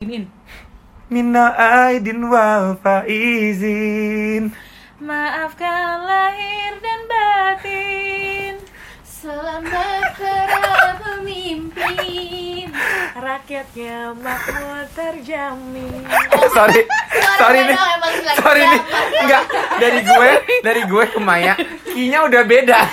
Inin. Minna aidin wal faizin. Maafkan lahir dan batin. Selamat para pemimpin Rakyatnya makmur terjamin. Sorry, sorry nih. Sorry nih, enggak Dari gue, dari gue ke Maya Key-nya udah beda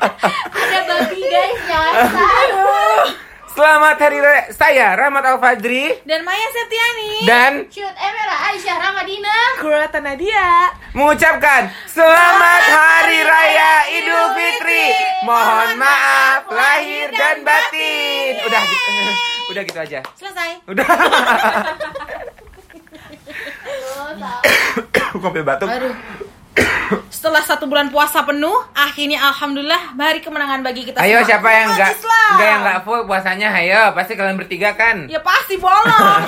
Ada babi guys nyasar Selamat Hari Raya Saya Rahmat Al-Fajri. Dan Maya Septiani. Dan Shoot Emera Aisyah Ramadina. Kurata Nadia. mengucapkan Selamat Hari Raya Idul Fitri. Mohon maaf lahir dan batin. Udah gitu, udah gitu aja. Selesai. Udah. Oh Kopi batuk? Aduh Setelah satu bulan puasa penuh Akhirnya Alhamdulillah Hari kemenangan bagi kita Ayo semua. siapa yang enggak enggak yang enggak full puasanya ayo pasti kalian bertiga kan Ya pasti bolong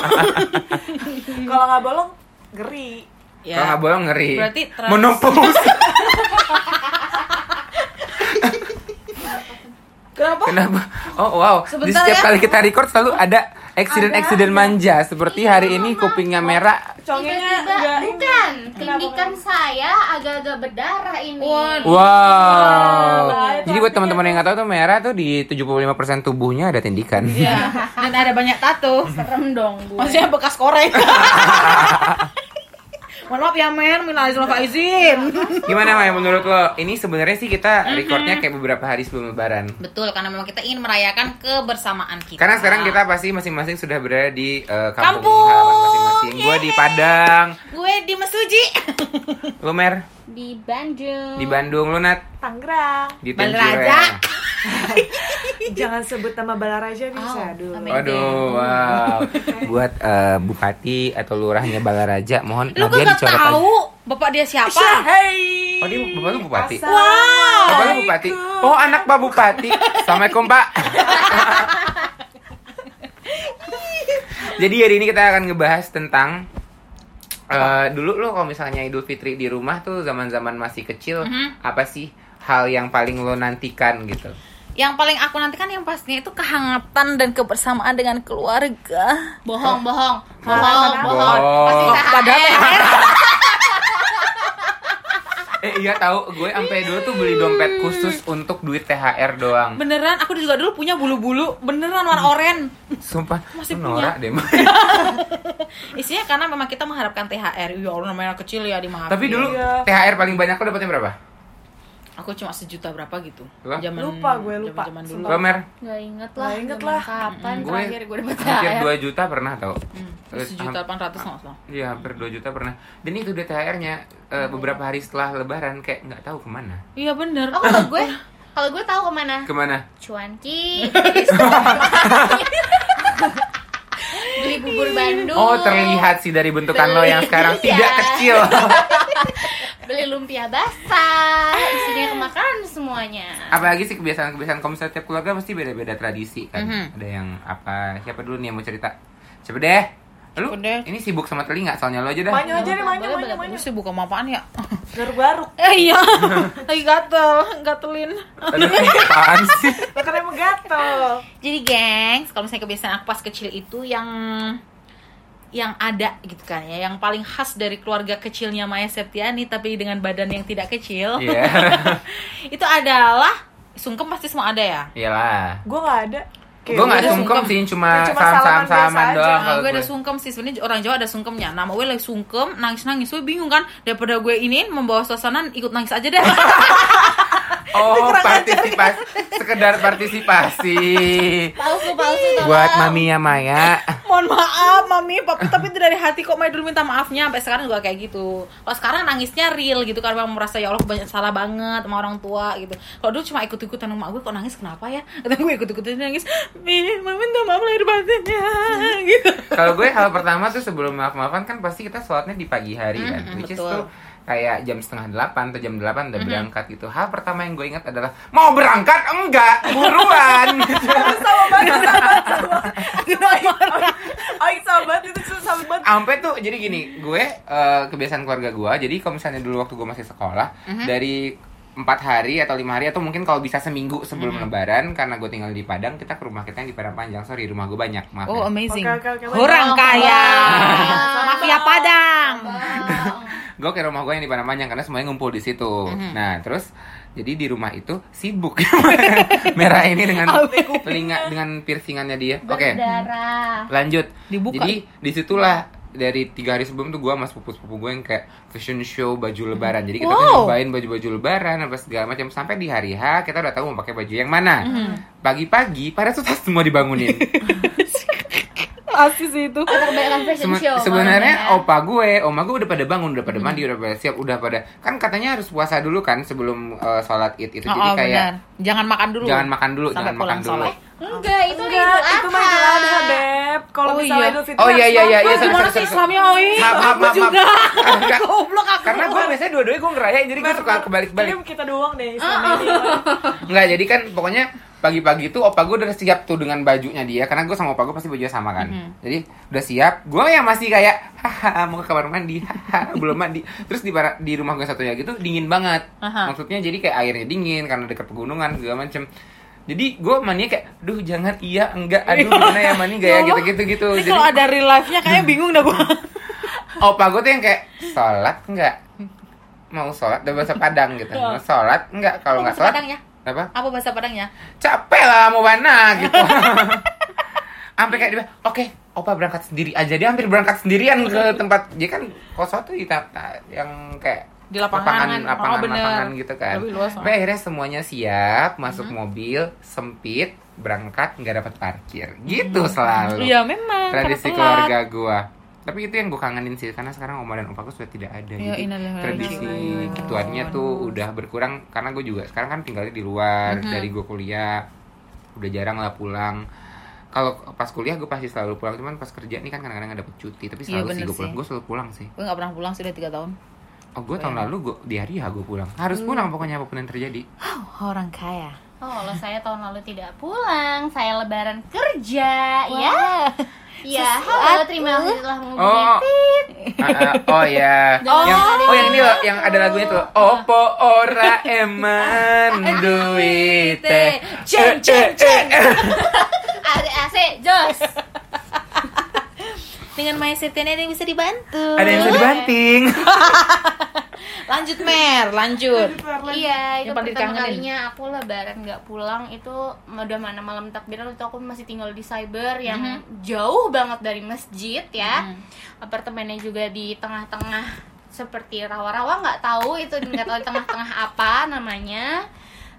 Kalau nggak bolong, geri. ya. Kalau nggak bolong ngeri Berarti terus- Menopause Kenapa? Kenapa? Oh wow Di Sebentar setiap ya. kali kita record selalu ada Eksiden-eksiden manja. Seperti hari ini kupingnya merah. Congenya Tiba-tiba nggak ini. bukan. Kenapa? Tindikan saya agak-agak berdarah ini. Wow. Itu Jadi buat teman-teman yang nggak tahu tuh merah tuh di 75% tubuhnya ada tindikan. Ya. Dan ada banyak tato. Serem dong gue Maksudnya bekas korek Mohon maaf ya men, minal aizin wal faizin. Gimana Maya menurut lo? Ini sebenarnya sih kita recordnya kayak beberapa hari sebelum lebaran Betul, karena memang kita ingin merayakan kebersamaan kita. Karena sekarang kita pasti masing-masing sudah berada di eh, kampung, Kampung. halaman masing-masing. Gue di Padang, gue di Mesuji. lo Mer Di Bandung di Bandung, lo Nat Tangerang. di Balaraja. Jangan sebut nama Balaraja bisa. Oh, Aduh. amin. Waduh, wow. Buat eh, bupati atau lurahnya Balaraja, mohon Lu Nadia gak dicoret aja. tahu bapak dia siapa? Hey. Oh, dia bapak lu bupati? Wow. Bapak lu bupati? Oh, anak Pak Bupati. Assalamualaikum, Pak. Jadi hari ini kita akan ngebahas tentang eh, dulu lo kalau misalnya Idul Fitri di rumah tuh zaman-zaman masih kecil, Mhm. apa sih hal yang paling lo nantikan gitu? Yang paling aku nantikan yang pastinya itu kehangatan dan kebersamaan dengan keluarga. Bohong, bohong Bohong, Halaman apa? bohong Pasti Oh. Padahal THR Eh iya tahu, gue sampai dulu tuh beli dompet khusus untuk duit THR doang. Beneran, aku juga dulu punya bulu-bulu Beneran warna oranye Sumpah, Masih norak deh. Isinya karena memang kita mengharapkan THR Ya Allah namanya anak kecil ya dimaafin Tapi dulu Iya. THR paling banyak lo dapetnya berapa? Aku cuma sejuta berapa gitu Lah? Lupa gue, lupa. zaman dulu Lo Mer? Gak inget lah Nggak inget lah. Kapan Gue terakhir gue dapet Hampir THR 2 juta pernah tau Hmm, Terus sejuta delapan ratus nggak salah. Iya hampir 2 juta pernah Dan itu udah THR-nya eh, beberapa hari setelah lebaran kayak nggak tahu ke mana Iya bener. Oh kalau gue Kalau gue tahu ke mana Ke mana? Cuanki. Beli bubur Bandung Oh terlihat sih dari bentukan lo yang sekarang Iya. tidak kecil Beli lumpia basah Isinya kemakan semuanya Apalagi sih kebiasaan-kebiasaan Kalau misalnya tiap keluarga pasti beda-beda tradisi kan Mhm. Ada yang apa Siapa dulu nih yang mau cerita? Siapa deh? Lu Siapa deh? ini sibuk sama telinga soalnya lo aja dah Manyo aja boleh. manyo. Gue sibuk sama apaan ya? Garuk-garuk. Eh iya, lagi gatel, gatelin. Apaan sih? Kan emang gatel. Jadi gengs, kalau misalnya kebiasaan aku pas kecil itu yang yang ada gitu kan ya, yang paling khas dari keluarga kecilnya Maya Septiani tapi dengan badan yang tidak kecil. Iya itu adalah sungkem pasti semua ada ya. Iyalah Gue nggak ada. Kayak Gue nggak udah sungkem sungkem. sih, cuma cuma salam-salam salaman biasa salaman aja. doang Nah, kalau gue ada sungkem sih sebenarnya orang Jawa ada sungkemnya. Nama gue lagi sungkem, nangis nangis. Gue bingung kan daripada gue ini membawa suasana ikut nangis aja deh. Oh, partisipasi, sekedar partisipasi. Palsu, palsu. Buat maminya Maya. Mohon maaf mami, papi tapi itu dari hati kok Maya dulu minta maafnya sampai sekarang juga kayak gitu. Kalau sekarang nangisnya real gitu karena memang merasa ya Allah banyak salah banget sama orang tua gitu. Kalau dulu cuma ikut-ikutan sama gue kok nangis kenapa ya? Kata gue ikut-ikutan nangis, "Mi, mami minta maaf lahir batinnya." gitu. Kalau gue hal pertama tuh sebelum maaf-maafan kan pasti kita sholatnya di pagi hari kan. Mm-mm, Which is tuh kayak jam setengah delapan atau jam delapan udah berangkat gitu. Hal pertama yang gue ingat adalah mau berangkat enggak buruan. sama banget Aing sama banget itu sama banget Sampai tuh jadi gini, gue eh, kebiasaan keluarga gue. Jadi kalau misalnya dulu waktu gue masih sekolah dari empat hari atau lima hari atau mungkin kalau bisa seminggu sebelum lebaran karena gue tinggal di Padang kita ke rumah kita yang di Padang Panjang sorry rumah gue banyak maaf Oh ya. amazing. Oke, oke. Orang kaya. Mafia Padang. Gue ke rumah gue yang di Padang Panjang karena semuanya ngumpul di situ. Nah, terus jadi di rumah itu sibuk merah ini dengan telinga dengan piercingannya dia. Oke, Berdarah. lanjut. Dibuka. Jadi di situlah dari tiga hari sebelum tuh gue sama sepupu-sepupu gue yang kayak fashion show baju lebaran. Jadi kita tuh Wow. nyobain baju-baju lebaran apa segala macam sampai di hari H kita udah tahu mau pakai baju yang mana. Pagi-pagi pada tuh semua dibangunin. Asli sih itu. Sema- show. sebenarnya opa gue, oma gue udah pada bangun, udah pada mandi, udah pada siap, udah pada kan katanya harus puasa dulu kan sebelum eh, sholat id itu. Oh, Jadi oh, kayak benar. Jangan makan dulu. jangan makan dulu, Sampai jangan makan dulu. sholat. Enggak, itu Enggak, Idul itu mah Idul Adha. Adha, Beb Kalau Oh, misalnya iya. Idul Fitri Oh iya iya iya iya. Gimana sih. Islamnya Oi? Maaf, maaf, maaf, juga. Goblok aku. Karena gue biasanya dua-duanya gue ngerayain, jadi gue suka kebalik-balik. Kita doang deh Islam ini Enggak, jadi kan pokoknya pagi-pagi itu opa gue udah siap tuh dengan bajunya dia karena gue sama opa gue pasti bajunya sama kan. Jadi udah siap, gue yang masih kayak haha mau ke kamar mandi, haha belum mandi. Terus di di rumah gue satunya gitu dingin banget. Aha. Maksudnya jadi kayak airnya dingin karena dekat pegunungan segala macem. Jadi gue mani kayak, duh jangan iya enggak, aduh gimana ya mani gaya Ya gitu-gitu gitu. Ini Jadi kalau ada real life-nya kayaknya bingung dah gue. opa gue tuh yang kayak sholat enggak mau sholat udah bahasa Padang gitu mau sholat enggak kalau Apa nggak bahasa sholat Padangnya? Apa? Apa bahasa Padangnya? capek lah mau mana gitu. Sampai kayak dia oke opa berangkat sendiri aja. Dia hampir berangkat sendirian ke tempat dia kan kosong tuh di ta- ta- yang kayak Di lapangan. lapangan lapangan, Oh, bener. lapangan gitu kan. Lebih luas, sampai akhirnya semuanya siap masuk mobil sempit berangkat nggak dapat parkir. Gitu selalu. Iya memang. tradisi keluarga gua tapi itu yang gue kangenin sih karena sekarang oma dan opa gue sudah tidak ada Ya, jadi tradisi ilaihi gituannya tuh udah berkurang karena gue juga sekarang kan tinggalnya di luar Mhm. dari gue kuliah udah jarang lah pulang kalau pas kuliah gue pasti selalu pulang cuman pas kerja nih kan kadang-kadang nggak dapet cuti tapi Iya, selalu sih bener gue pulang sih. gue selalu pulang sih Gue gak pernah pulang sudah 3 tahun. oh gue tahun Iya. lalu gue di hari ya gue pulang harus pulang pokoknya apa pun yang terjadi Oh, orang kaya. Oh, kalau saya tahun lalu tidak pulang, saya lebaran kerja, ya. Ya, halo, terima kasih telah menghubungi Oh. Ah, ah, oh ya Oh. yang oh yang ini loh yang ada lagunya tuh opo ora eman duite Ceng, ceng, ceng. AC, jos. Dengan My Septian ada yang bisa dibantu. ada yang bisa dibanting Lanjut Mer, lanjut. Iya, itu Yang paling pertama kalinya aku lebaran nggak pulang itu udah mana malam takbiran itu aku masih tinggal di cyber yang Mhm. jauh banget dari masjid ya. Mhm. Apartemennya juga di tengah-tengah seperti rawa-rawa nggak tahu itu nggak tahu di tengah-tengah apa namanya.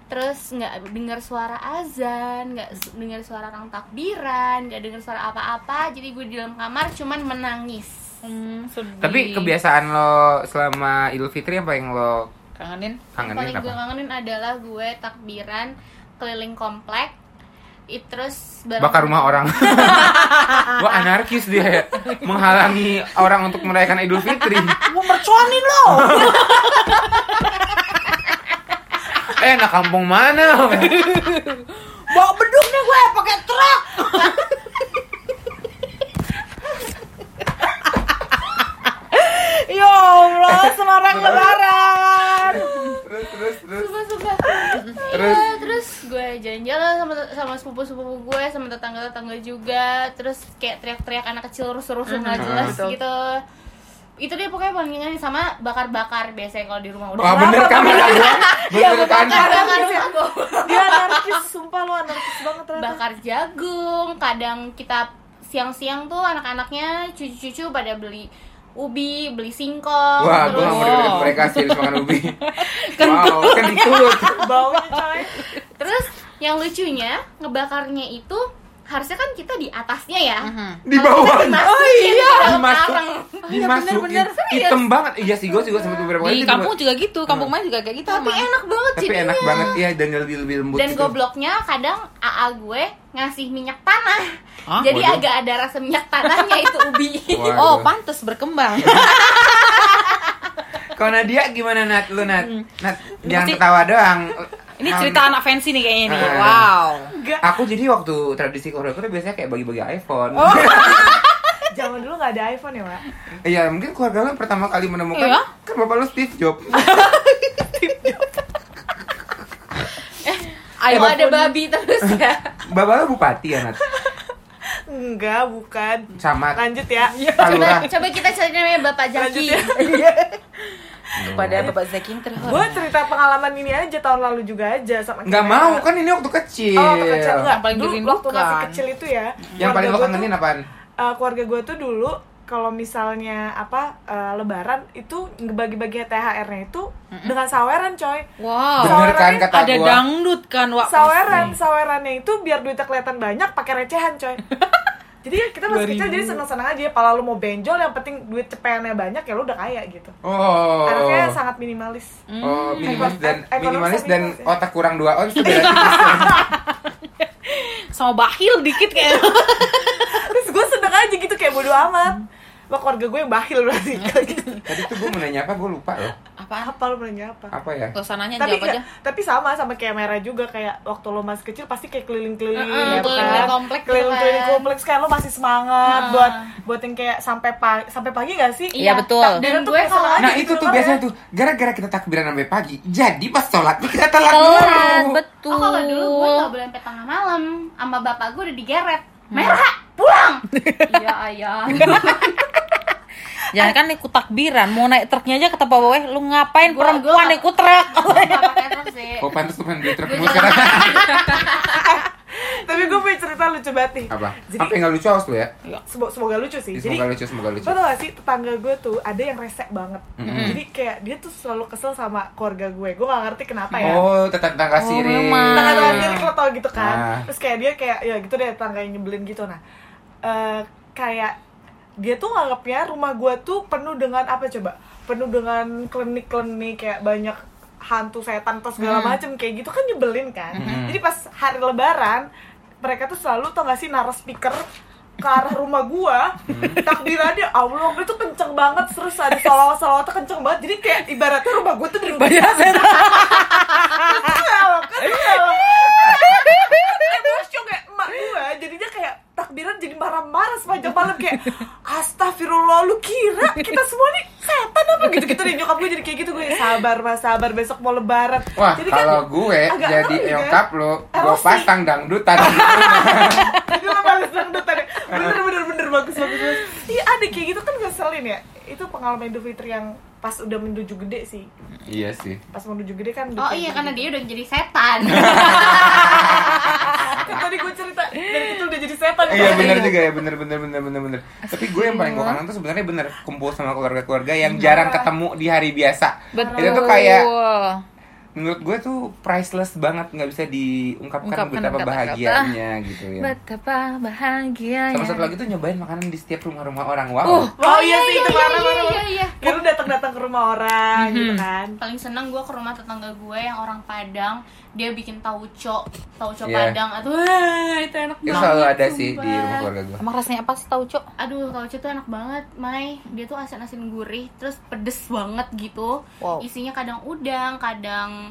Terus nggak dengar suara azan, nggak dengar suara orang takbiran, nggak dengar suara apa-apa. Jadi gue di dalam kamar cuman menangis. Hmm, sedih. tapi kebiasaan lo selama Idul Fitri apa yang lo kangenin. Yang kangenin paling gue apa kangenin adalah gue takbiran keliling komplek it terus bareng- bakar rumah orang Wah anarkis dia ya menghalangi orang untuk merayakan Idul Fitri Mau mercuanin lo. eh anak kampung mana Bawa beduk nih gue pakai truk. ya Allah, Semarang Lebaran. terus terus terus. Sumpah, sumpah. Terus? Iya, terus gue jalan-jalan sama sama sepupu-sepupu gue sama tetangga-tetangga juga. Terus kayak teriak-teriak anak kecil rusuh-rusuh nggak jelas Betul. gitu. Itu dia pokoknya nyanyi sama bakar-bakar biasanya kalau di rumah. Udah wah bener kan? bener kan? bakar jagung Dia anarkis, sumpah lu anarkis banget ternyata. Bakar jagung kadang kita siang-siang tuh anak-anaknya cucu-cucu pada beli ubi beli singkong wah gue mau dengerin mereka sih makan ubi. Wow kentut Baunya coy. Terus yang lucunya ngebakarnya itu harusnya kan kita di atasnya ya di bawah oh iya dimasuk iya, dimasukin bener-bener. hitam banget iya sih gue juga sempat beberapa kali Di kampung juga gitu, kampung main juga kayak gitu. tapi emang. enak banget tapi jadinya enak banget iya dan lebih lebih lembut dan gitu. gobloknya kadang AA gue ngasih minyak tanah Hah? jadi Waduh. agak ada rasa minyak tanahnya itu ubi Waduh. Oh, pantes berkembang. Kalau Nadia gimana Nat? Lu Nat? Nat, jangan ketawa doang. Ini Um, cerita anak fancy nih kayaknya nih. Ah. Wow. Enggak, Aku jadi waktu tradisi keluarga tuh biasanya kayak bagi-bagi iPhone. zaman dulu nggak ada iPhone ya, Mbak? Iya, mungkin keluarga lu pertama kali menemukan Iya. kan bapak lu Steve Jobs. Ayo Kok ada babi terus ya bapak lu bupati ya, Nat? Enggak, bukan. Sama Lanjut ya. coba, Palura. coba kita cari namanya Bapak Lanjut Jaki ya. Kepada Bapak Zaki yang terhormat. Gue cerita pengalaman ini aja tahun lalu juga aja sama Nggak Kimera. mau, kan ini waktu kecil. Oh, waktu kecil enggak. Yang paling Dulu waktu masih kecil itu ya. Yang paling lo kangenin tuh- apaan? eh, keluarga gue tuh dulu kalau misalnya apa eh, lebaran itu ngebagi-bagi THR-nya itu dengan saweran coy. Wow. Bener kan kata Ada gua? dangdut kan, Wak. Saweran, sawerannya itu biar duitnya kelihatan banyak pakai recehan coy. jadi ya kita masih kecil 2000. jadi senang-senang aja. Kalau lu mau benjol yang penting duit cepeannya banyak ya lu udah kaya gitu. Oh. Anaknya sangat minimalis. Oh, minimalis dan Ekonomi minimalis dan minimalis ya. otak kurang 2 ons itu berarti Sama bahil dikit kayak. Terus gue seneng aja gitu kayak bodo amat. Wah keluarga gue yang bahil berarti kayak gitu. Tadi tuh gue mau nanya apa, gue lupa loh. Apaan? Apa lu nanya apa? Apa ya? Gak usah nanya, tapi jawab aja. tapi sama sama kayak merah juga kayak waktu lo masih kecil pasti kayak keliling-keliling Heeh, ya keliling kan? komplek gitu keliling-keliling kan. kompleks kayak lo masih semangat buat buat yang kayak sampai pagi sampai pagi gak sih Iya, betul. Dan gue kalau Nah gitu itu tuh biasanya ya. tuh gara-gara kita takbiran sampai pagi. Jadi pas sholatnya kita telat Telat, dulu. betul. Oh kalau dulu gue gak boleh sampai tengah malam sama bapak gue udah digeret Merah, pulang! iya ayah Jangan kan ikut takbiran, mau naik truknya aja kata bawa lu ngapain Gua- perempuan gua- ikut truk? Oh pantas tuh pengen beli truk Gue sekarang. tapi gue punya cerita lucu banget nih Apa? Jadi- Sampai nggak lucu awas lu ya? Semo- semoga lucu sih jadi Semoga lucu, semoga lucu. Lo tau gak sih tetangga gue tuh ada yang resek banget Mm-mm. Jadi kayak dia tuh selalu kesel sama keluarga gue Gue gak ngerti kenapa ya Oh, tetangga Oh, siri. memang. Tetangga sendiri kalau tau gitu kan Ah. Terus kayak dia kayak ya gitu deh tetangga yang nyebelin gitu Nah eh, kayak dia tuh nganggapnya rumah gue tuh penuh dengan apa coba? Penuh dengan klinik-klinik kayak banyak hantu setan atau segala macem kayak gitu kan nyebelin kan? Mm. jadi pas hari lebaran mereka tuh selalu tau gak sih naruh speaker ke arah rumah gua? Takbirannya Allah itu kenceng banget terus ada salawat salawatnya kenceng banget. Jadi kayak ibaratnya rumah gua tuh di banyak setan. Kesel kesel emosi kayak emak gua jadinya kayak takbiran jadi marah-marah sepanjang malam kayak astagfirullah lu kira kita semua nih setan apa gitu-gitu deh nyokap gue jadi kayak gitu gue sabar mas sabar besok mau lebaran Wah, Jadi kan kalau gue agak jadi kan? nyokap lo, gue Emosi. pasang dangdutan. Itu lo balas dangdutan ya. Bener bener bener bagus bagus bagus. Iya ada kayak gitu kan ngeselin ya. Itu pengalaman Idul Fitri yang pas udah menuju gede sih. iya sih. Pas menuju gede kan. Oh iya gitu. karena dia udah jadi setan Kan tadi gue cerita dari itu udah jadi setan. Iya bener juga ya, bener bener bener bener bener. Tapi gue yang paling gue kangen tuh sebenarnya bener kumpul sama keluarga-keluarga yang jarang ketemu di hari biasa. Betul. Itu tuh kayak menurut gue tuh priceless banget nggak bisa diungkapkan Ungkapkan betapa kata-kata. bahagianya gitu ya. Betapa bahagianya. Sama satu lagi tuh nyobain makanan di setiap rumah-rumah orang. Wow. Uh. Oh iya sih itu iya, parah iya, parah. iya, iya. Kayak lu datang datang ke rumah orang gitu kan. Paling seneng gue ke rumah tetangga gue yang orang Padang Dia bikin tauco Tauco Iya. Padang Aduh wah, itu enak Itu banget selalu ada sih sumpah. di rumah keluarga gue. Emang rasanya apa sih tau, Cok? Aduh, tauco tuh enak banget, Mai. Dia tuh asin-asin gurih, terus pedes banget gitu. Wow. Isinya kadang udang, kadang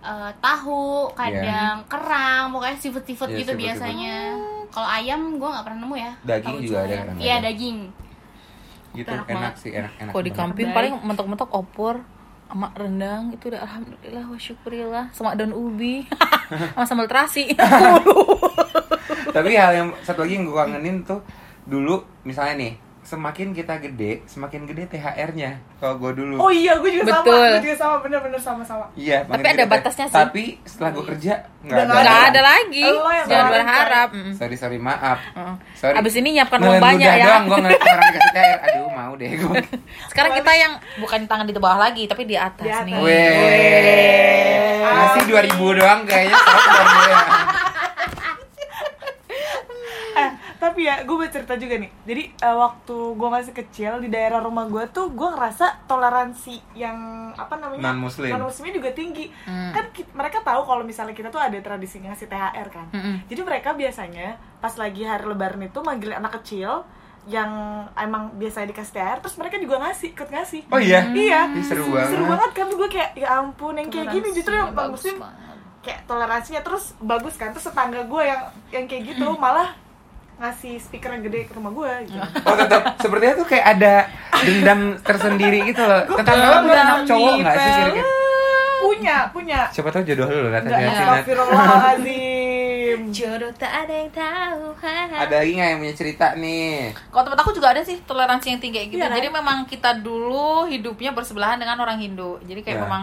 eh, tahu, kadang kerang, pokoknya seafood-seafood Iya, gitu seafood-seafood. biasanya. Kalau ayam gue nggak pernah nemu ya. Daging juga ada kan, Iya, daging. Gitu Enak enak sih, enak enak. Kalau di kampung paling mentok-mentok opor sama rendang itu udah alhamdulillah wa syukurillah sama daun ubi sama sambal terasi Tapi hal yang satu lagi yang gue kangenin tuh dulu misalnya nih semakin kita gede, semakin gede THR-nya. Kalau gue dulu. Oh iya gue juga sama. Betul. Gue juga sama bener-bener sama sama. Iya, Tapi ada gede. batasnya sih. Tapi setelah gue kerja nggak Udah ada. nggak nggak ada lagi jangan berharap Mm. Sorry sorry maaf. Heeh. Sorry. Abis ini nyiapkan uang banyak ya. doang gue ngeliat orang dikasih THR. Aduh mau deh gue. sekarang kita yang bukan di tangan di bawah lagi tapi di atas, Di atas. nih Weh. Masih 2000 doang kayaknya. Soalnya udah mulai. Eh, tapi ya gue mau cerita juga nih. Jadi eh, waktu gue masih kecil di daerah rumah gue tuh gue ngerasa toleransi yang apa namanya Non-muslim. non-muslimnya juga tinggi. Hmm. Kan ki- mereka tahu kalau misalnya kita tuh ada tradisi ngasih THR kan. Mm-mm. Jadi mereka biasanya pas lagi hari Lebaran itu manggil anak kecil yang emang biasa dikasih THR terus mereka juga ngasih ikut ngasih Oh iya? iya Ih, seru banget. seru banget kan gue kayak ya ampun yang kayak gini justru yang Toleransinya bagusnya bagus banget. kayak toleransinya terus bagus kan terus tetangga gue yang yang kayak gitu malah ngasih speaker yang gede ke rumah gue gitu. Oh tetap sepertinya tuh kayak ada dendam tersendiri gitu loh. Tentang lo punya anak cowok nggak sih kira-kira? punya punya Siapa tahu jodoh lu. Enggak, Hati-hati, Nat. astagfirullahaladzim Jodoh tak ada yang tahu. Ada lagi nggak yang punya cerita nih? Kalau tempat aku juga ada sih toleransi yang tinggi gitu. Kan? Jadi memang kita dulu hidupnya bersebelahan dengan orang Hindu. Jadi kayak Ya. memang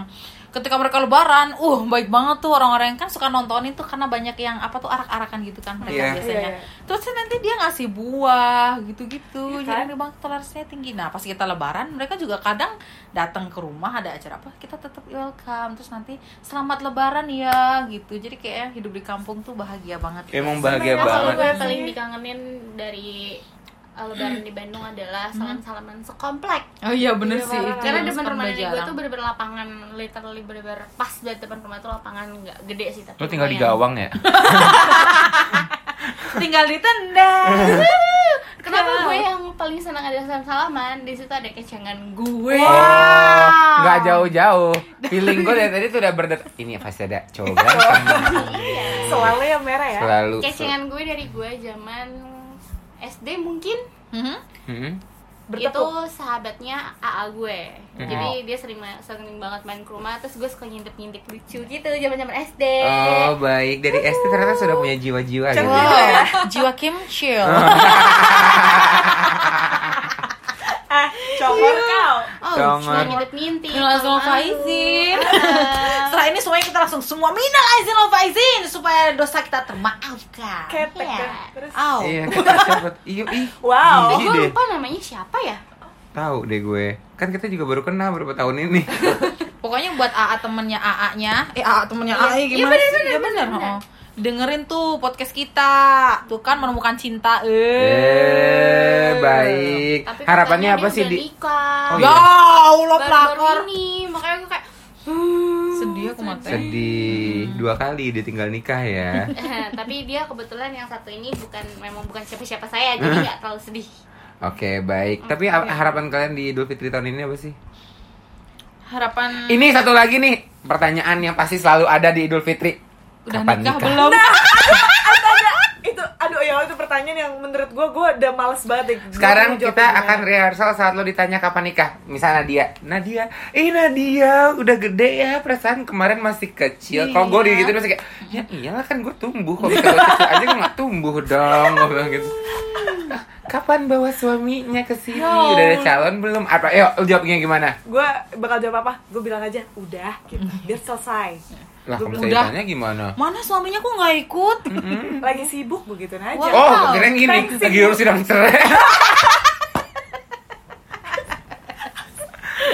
ketika mereka lebaran, uh baik banget tuh orang-orang yang kan suka nontonin tuh karena banyak yang apa tuh arak-arakan gitu kan mereka Iya. biasanya. Iya, iya. Terus nanti dia ngasih buah gitu-gitu. Iya, Jadi kan? memang toleransinya tinggi. Nah, pas kita lebaran, mereka juga kadang datang ke rumah ada acara apa, kita tetap welcome. Terus nanti selamat lebaran ya gitu. Jadi kayak hidup di kampung tuh bahagia banget. Emang bahagia kalau banget. gue paling dikangenin dari lebaran di Bandung adalah salam-salaman sekomplek. Oh iya bener Iya, sih. itu Karena depan sekarang rumah udah nenek gue tuh bener-bener lapangan literally bener-bener pas banget depan rumah tuh lapangan nggak gede sih tapi Lo tinggal di gawang ya? tinggal ditendang. Kenapa gue yang paling senang ada salam-salaman? Di situ ada kecengan gue. Oh, nggak jauh-jauh. Feeling gue dari tadi tuh udah berdet. Ini pasti ada cowok ganteng. selalu yang merah ya Selalu. Kecengan gue dari gue zaman SD mungkin Mhm. Hmm? itu bertepuk sahabatnya AA gue. Hmm. Jadi dia sering sering banget main ke rumah terus gue suka ngintip-ngintip lucu gitu zaman-zaman SD. Oh baik dari SD ternyata sudah punya jiwa-jiwa gitu. Cantik. ya. Wow, jiwa Kim Chill. eh congor kau Oh, Jangan. Suka ngintip-ngintip. langsung. Faizin. Setelah ini semuanya kita langsung semua minal aizin lo Faizin supaya dosa kita termaafkan. ketek Iya. kan terus. Iya, kita cepet. Iya, ih. Wow. Ih gue deh. lupa namanya siapa ya? Tahu deh gue. Kan kita juga baru kenal beberapa tahun ini. Pokoknya buat AA temennya AA-nya, eh AA temennya Iya. AA Iya, gimana sih? bener, Ya bener, bener, bener. oh. Dengerin tuh podcast kita. Tuh kan menemukan cinta. Eh, Eh, baik. Tapi Harapannya katanya apa dia sih di nikah. Oh, Ya iya. Allah Baru-baru pelakor. ini makanya gue kayak Sedih aku mati. sedih dua kali dia tinggal nikah ya. tapi dia kebetulan yang satu ini bukan memang bukan siapa-siapa saya jadi nggak terlalu sedih Oke, baik. Tapi ha- harapan kalian di Idul Fitri tahun ini apa sih? Harapan Ini satu lagi nih pertanyaan yang pasti selalu ada di Idul Fitri. udah Kapan nikah, nikah? belum? itu aduh ya itu pertanyaan yang menurut gue gue udah males banget deh Sekarang kita gimana. akan rehearsal saat lo ditanya kapan nikah. Misalnya Nadia, Nadia, eh Nadia udah gede ya perasaan kemarin masih kecil. Kalau gue Iya. gitu masih kayak, ya iyalah kan gue tumbuh. Kalau gue kecil aja gue nggak tumbuh dong. Gue bilang gitu. "Ah, Kapan bawa suaminya ke sini? Ya Udah ada calon belum? Apa? Yuk, jawabnya gimana? gue bakal jawab apa gue bilang aja udah gitu biar selesai Lah, kamu ditanya gimana? Mana suaminya kok nggak ikut? lagi sibuk begitu aja Wah. Oh, kirain gini, Thanks, lagi urus sidang cerai.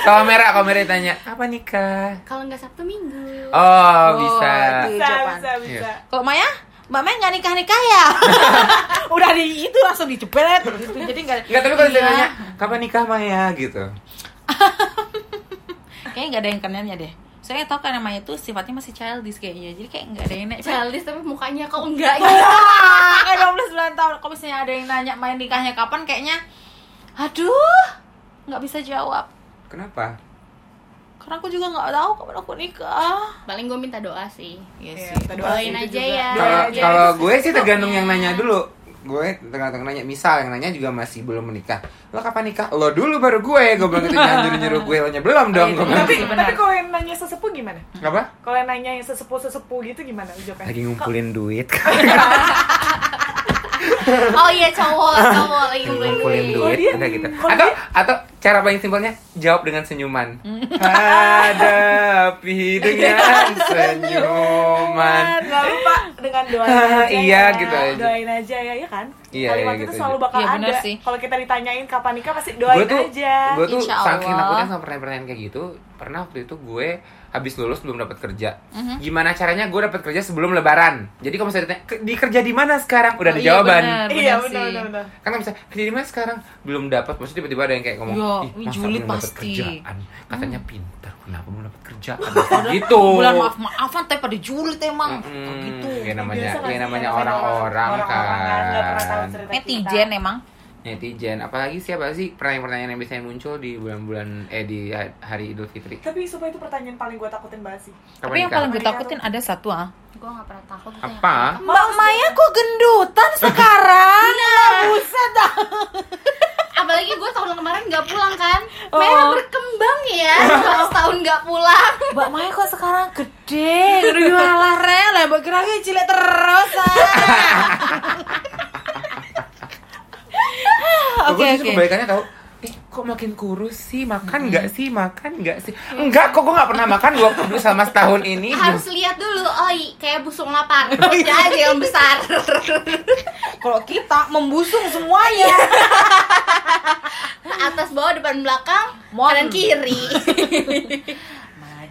Kalau merah, kalau merah ditanya, apa nikah? kalau nggak sabtu minggu Oh, Oh, bisa. bisa bisa bisa Kalau Maya, Mbak Maya nggak nikah nikah ya? Udah di itu langsung dicepet gitu. Jadi nggak. Enggak, tapi kalau Iya. ditanya, kapan nikah Maya gitu. Kayaknya nggak ada yang kenalnya deh. Saya tahu kan namanya itu sifatnya masih childish kayaknya. Jadi kayak nggak ada yang nanya. childish tapi mukanya kok enggak gitu kayak 12 tahun. Kalau misalnya ada yang nanya main nikahnya kapan, kayaknya, aduh, nggak bisa jawab. Kenapa? Karena aku juga nggak tahu kapan aku nikah. paling gue minta doa sih Iya Iya, sih. Doain aja juga. ya. Kalau Iya, iya. gue sih tergantung yang Iya. nanya dulu. Gue tergantung nanya. Misal yang nanya juga masih belum menikah. Lo kapan nikah? Lo dulu baru gue. Gue bilang gitu jangan nyuruh-nyuruh gue. Lo nya belum dong. iya, Gue bilang tapi gitu. tapi kalau yang nanya sesepuh gimana Apa? kalau yang nanya yang sesepuh sesepuh gitu gimana jawabnya Lagi ngumpulin duit. oh iya cowok cowok lagi Lagi ngumpulin ngumpulin duit dia- Udah gitu. kalau Atau dia- atau cara paling simpelnya jawab dengan senyuman. Hadapi dengan senyuman. Nggak lupa dengan doain aja Iya, ya. gitu aja. doain aja ya ya kan Iya, kalimat iya, itu gitu selalu aja. bakal Iya, ada kalau kita ditanyain kapan nikah pasti doain gue tuh aja gue tuh saking takutnya sama pertanyaan-pertanyaan kayak gitu pernah waktu itu gue habis lulus belum dapat kerja Mhm. gimana caranya gue dapat kerja sebelum lebaran jadi kalau misalnya ditanya "Ke- di kerja di mana sekarang udah Oh, ada iya, jawaban benar. iya sih. benar benar kan misalnya kerja di mana sekarang belum dapat maksudnya tiba-tiba ada yang kayak ngomong Iya, ih masa belum dapat pasti." kerjaan katanya pintar kenapa belum dapat kerjaan gitu Bulan maaf maafan tapi pada julid emang. Mm-mm. gitu. ya namanya sih, namanya orang-orang orang-orang kan kan Netizen emang. Netizen apalagi siapa sih pertanyaan-pertanyaan yang biasanya muncul di bulan-bulan eh di ha- hari Idul Fitri Tapi sumpah itu pertanyaan paling gue takutin banget sih. Tapi Kapan yang nikah? paling gue takutin ada satu ah. gue nggak pernah takut apa Mbak Maya kok gendutan sekarang? Nah, buset dah. apalagi gue tahun kemarin nggak pulang kan Oh. Merah berkembang ya setelah setahun nggak pulang Mbak Maya kok sekarang gede? Gede malah rel, Mbak kira cilik terus. ah. Oke, Oke oke. kebalikannya tau Eh, kok makin kurus sih? Makan nggak sih? Makan nggak sih? Enggak, kok gue nggak pernah makan dua dulu selama setahun ini. harus lihat dulu oh i- kayak busung lapar Oh, perutnya aja yang besar Kalau kita membusung semuanya. atas bawah depan belakang Mon. kanan kiri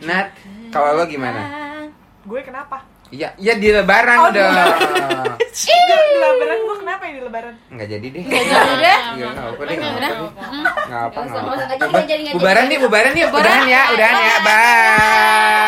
Nat, kalau lo gimana? Gue kenapa? Iya, iya di lebaran Oh, di dong. Enggak, di lebaran gue kenapa ya di lebaran? Enggak jadi deh. Nggak jadi deh. Enggak enggak apa deh. Nggak Enggak apa deh. Enggak apa, enggak. Bubaran nih, bubaran nih, udahan ya, udahan ya. Bye.